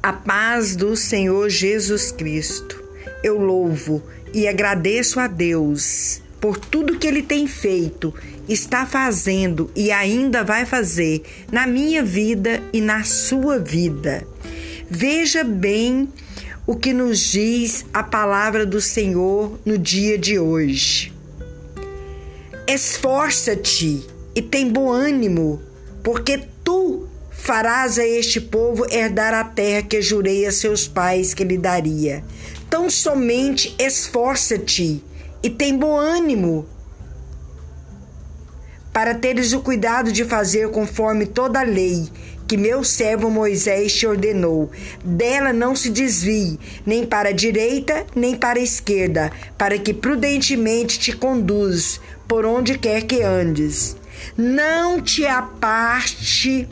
A paz do Senhor Jesus Cristo. Eu louvo e agradeço a Deus por tudo que Ele tem feito, está fazendo e ainda vai fazer na minha vida e na sua vida. Veja bem o que nos diz a palavra do Senhor no dia de hoje. Esforça-te e tem bom ânimo, porque tu farás a este povo herdar a terra que jurei a seus pais que lhe daria. Tão somente esforça-te e tem bom ânimo, para teres o cuidado de fazer conforme toda a lei que meu servo Moisés te ordenou. Dela não se desvie, nem para a direita, nem para a esquerda, para que prudentemente te conduz por onde quer que andes. Não te aparte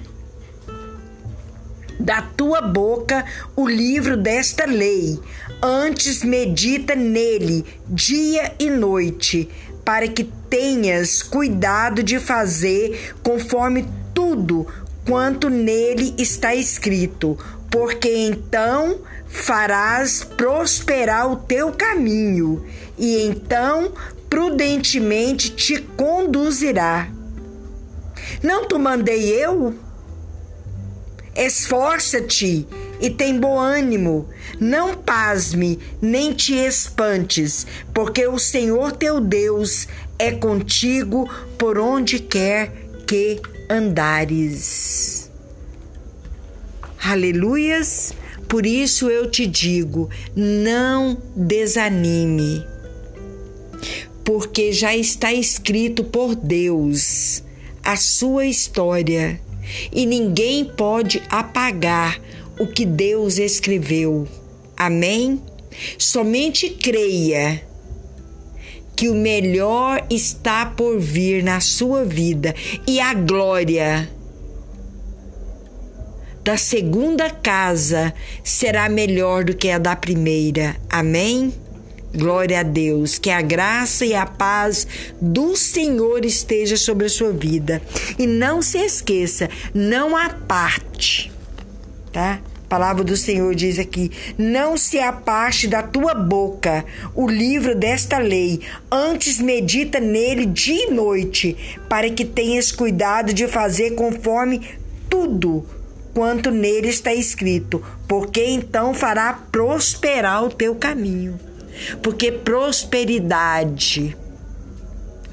da tua boca o livro desta lei. Antes medita nele dia e noite, para que tenhas cuidado de fazer conforme tudo quanto nele está escrito, porque então farás prosperar o teu caminho, e então prudentemente te conduzirá. Não te mandei eu? Esforça-te e tem bom ânimo. Não pasme, nem te espantes, porque o Senhor teu Deus é contigo por onde quer que andares. Aleluias! Por isso eu te digo: não desanime, porque já está escrito por Deus a sua história e ninguém pode apagar o que Deus escreveu. Amém? Somente creia que o melhor está por vir na sua vida e a glória da segunda casa será melhor do que a da primeira. Amém? Glória a Deus, que a graça e a paz do Senhor esteja sobre a sua vida. E não se esqueça, não há parte, tá? A palavra do Senhor diz aqui: Não se aparte da tua boca o livro desta lei, antes medita nele dia e noite, para que tenhas cuidado de fazer conforme tudo quanto nele está escrito, porque então fará prosperar o teu caminho porque prosperidade,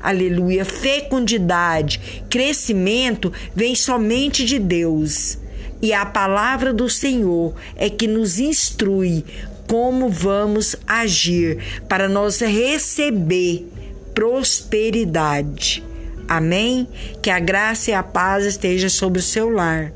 aleluia, fecundidade, crescimento vem somente de Deus. E a palavra do Senhor é que nos instrui como vamos agir para nós receber prosperidade. Amém? Que a graça e a paz esteja sobre o seu lar.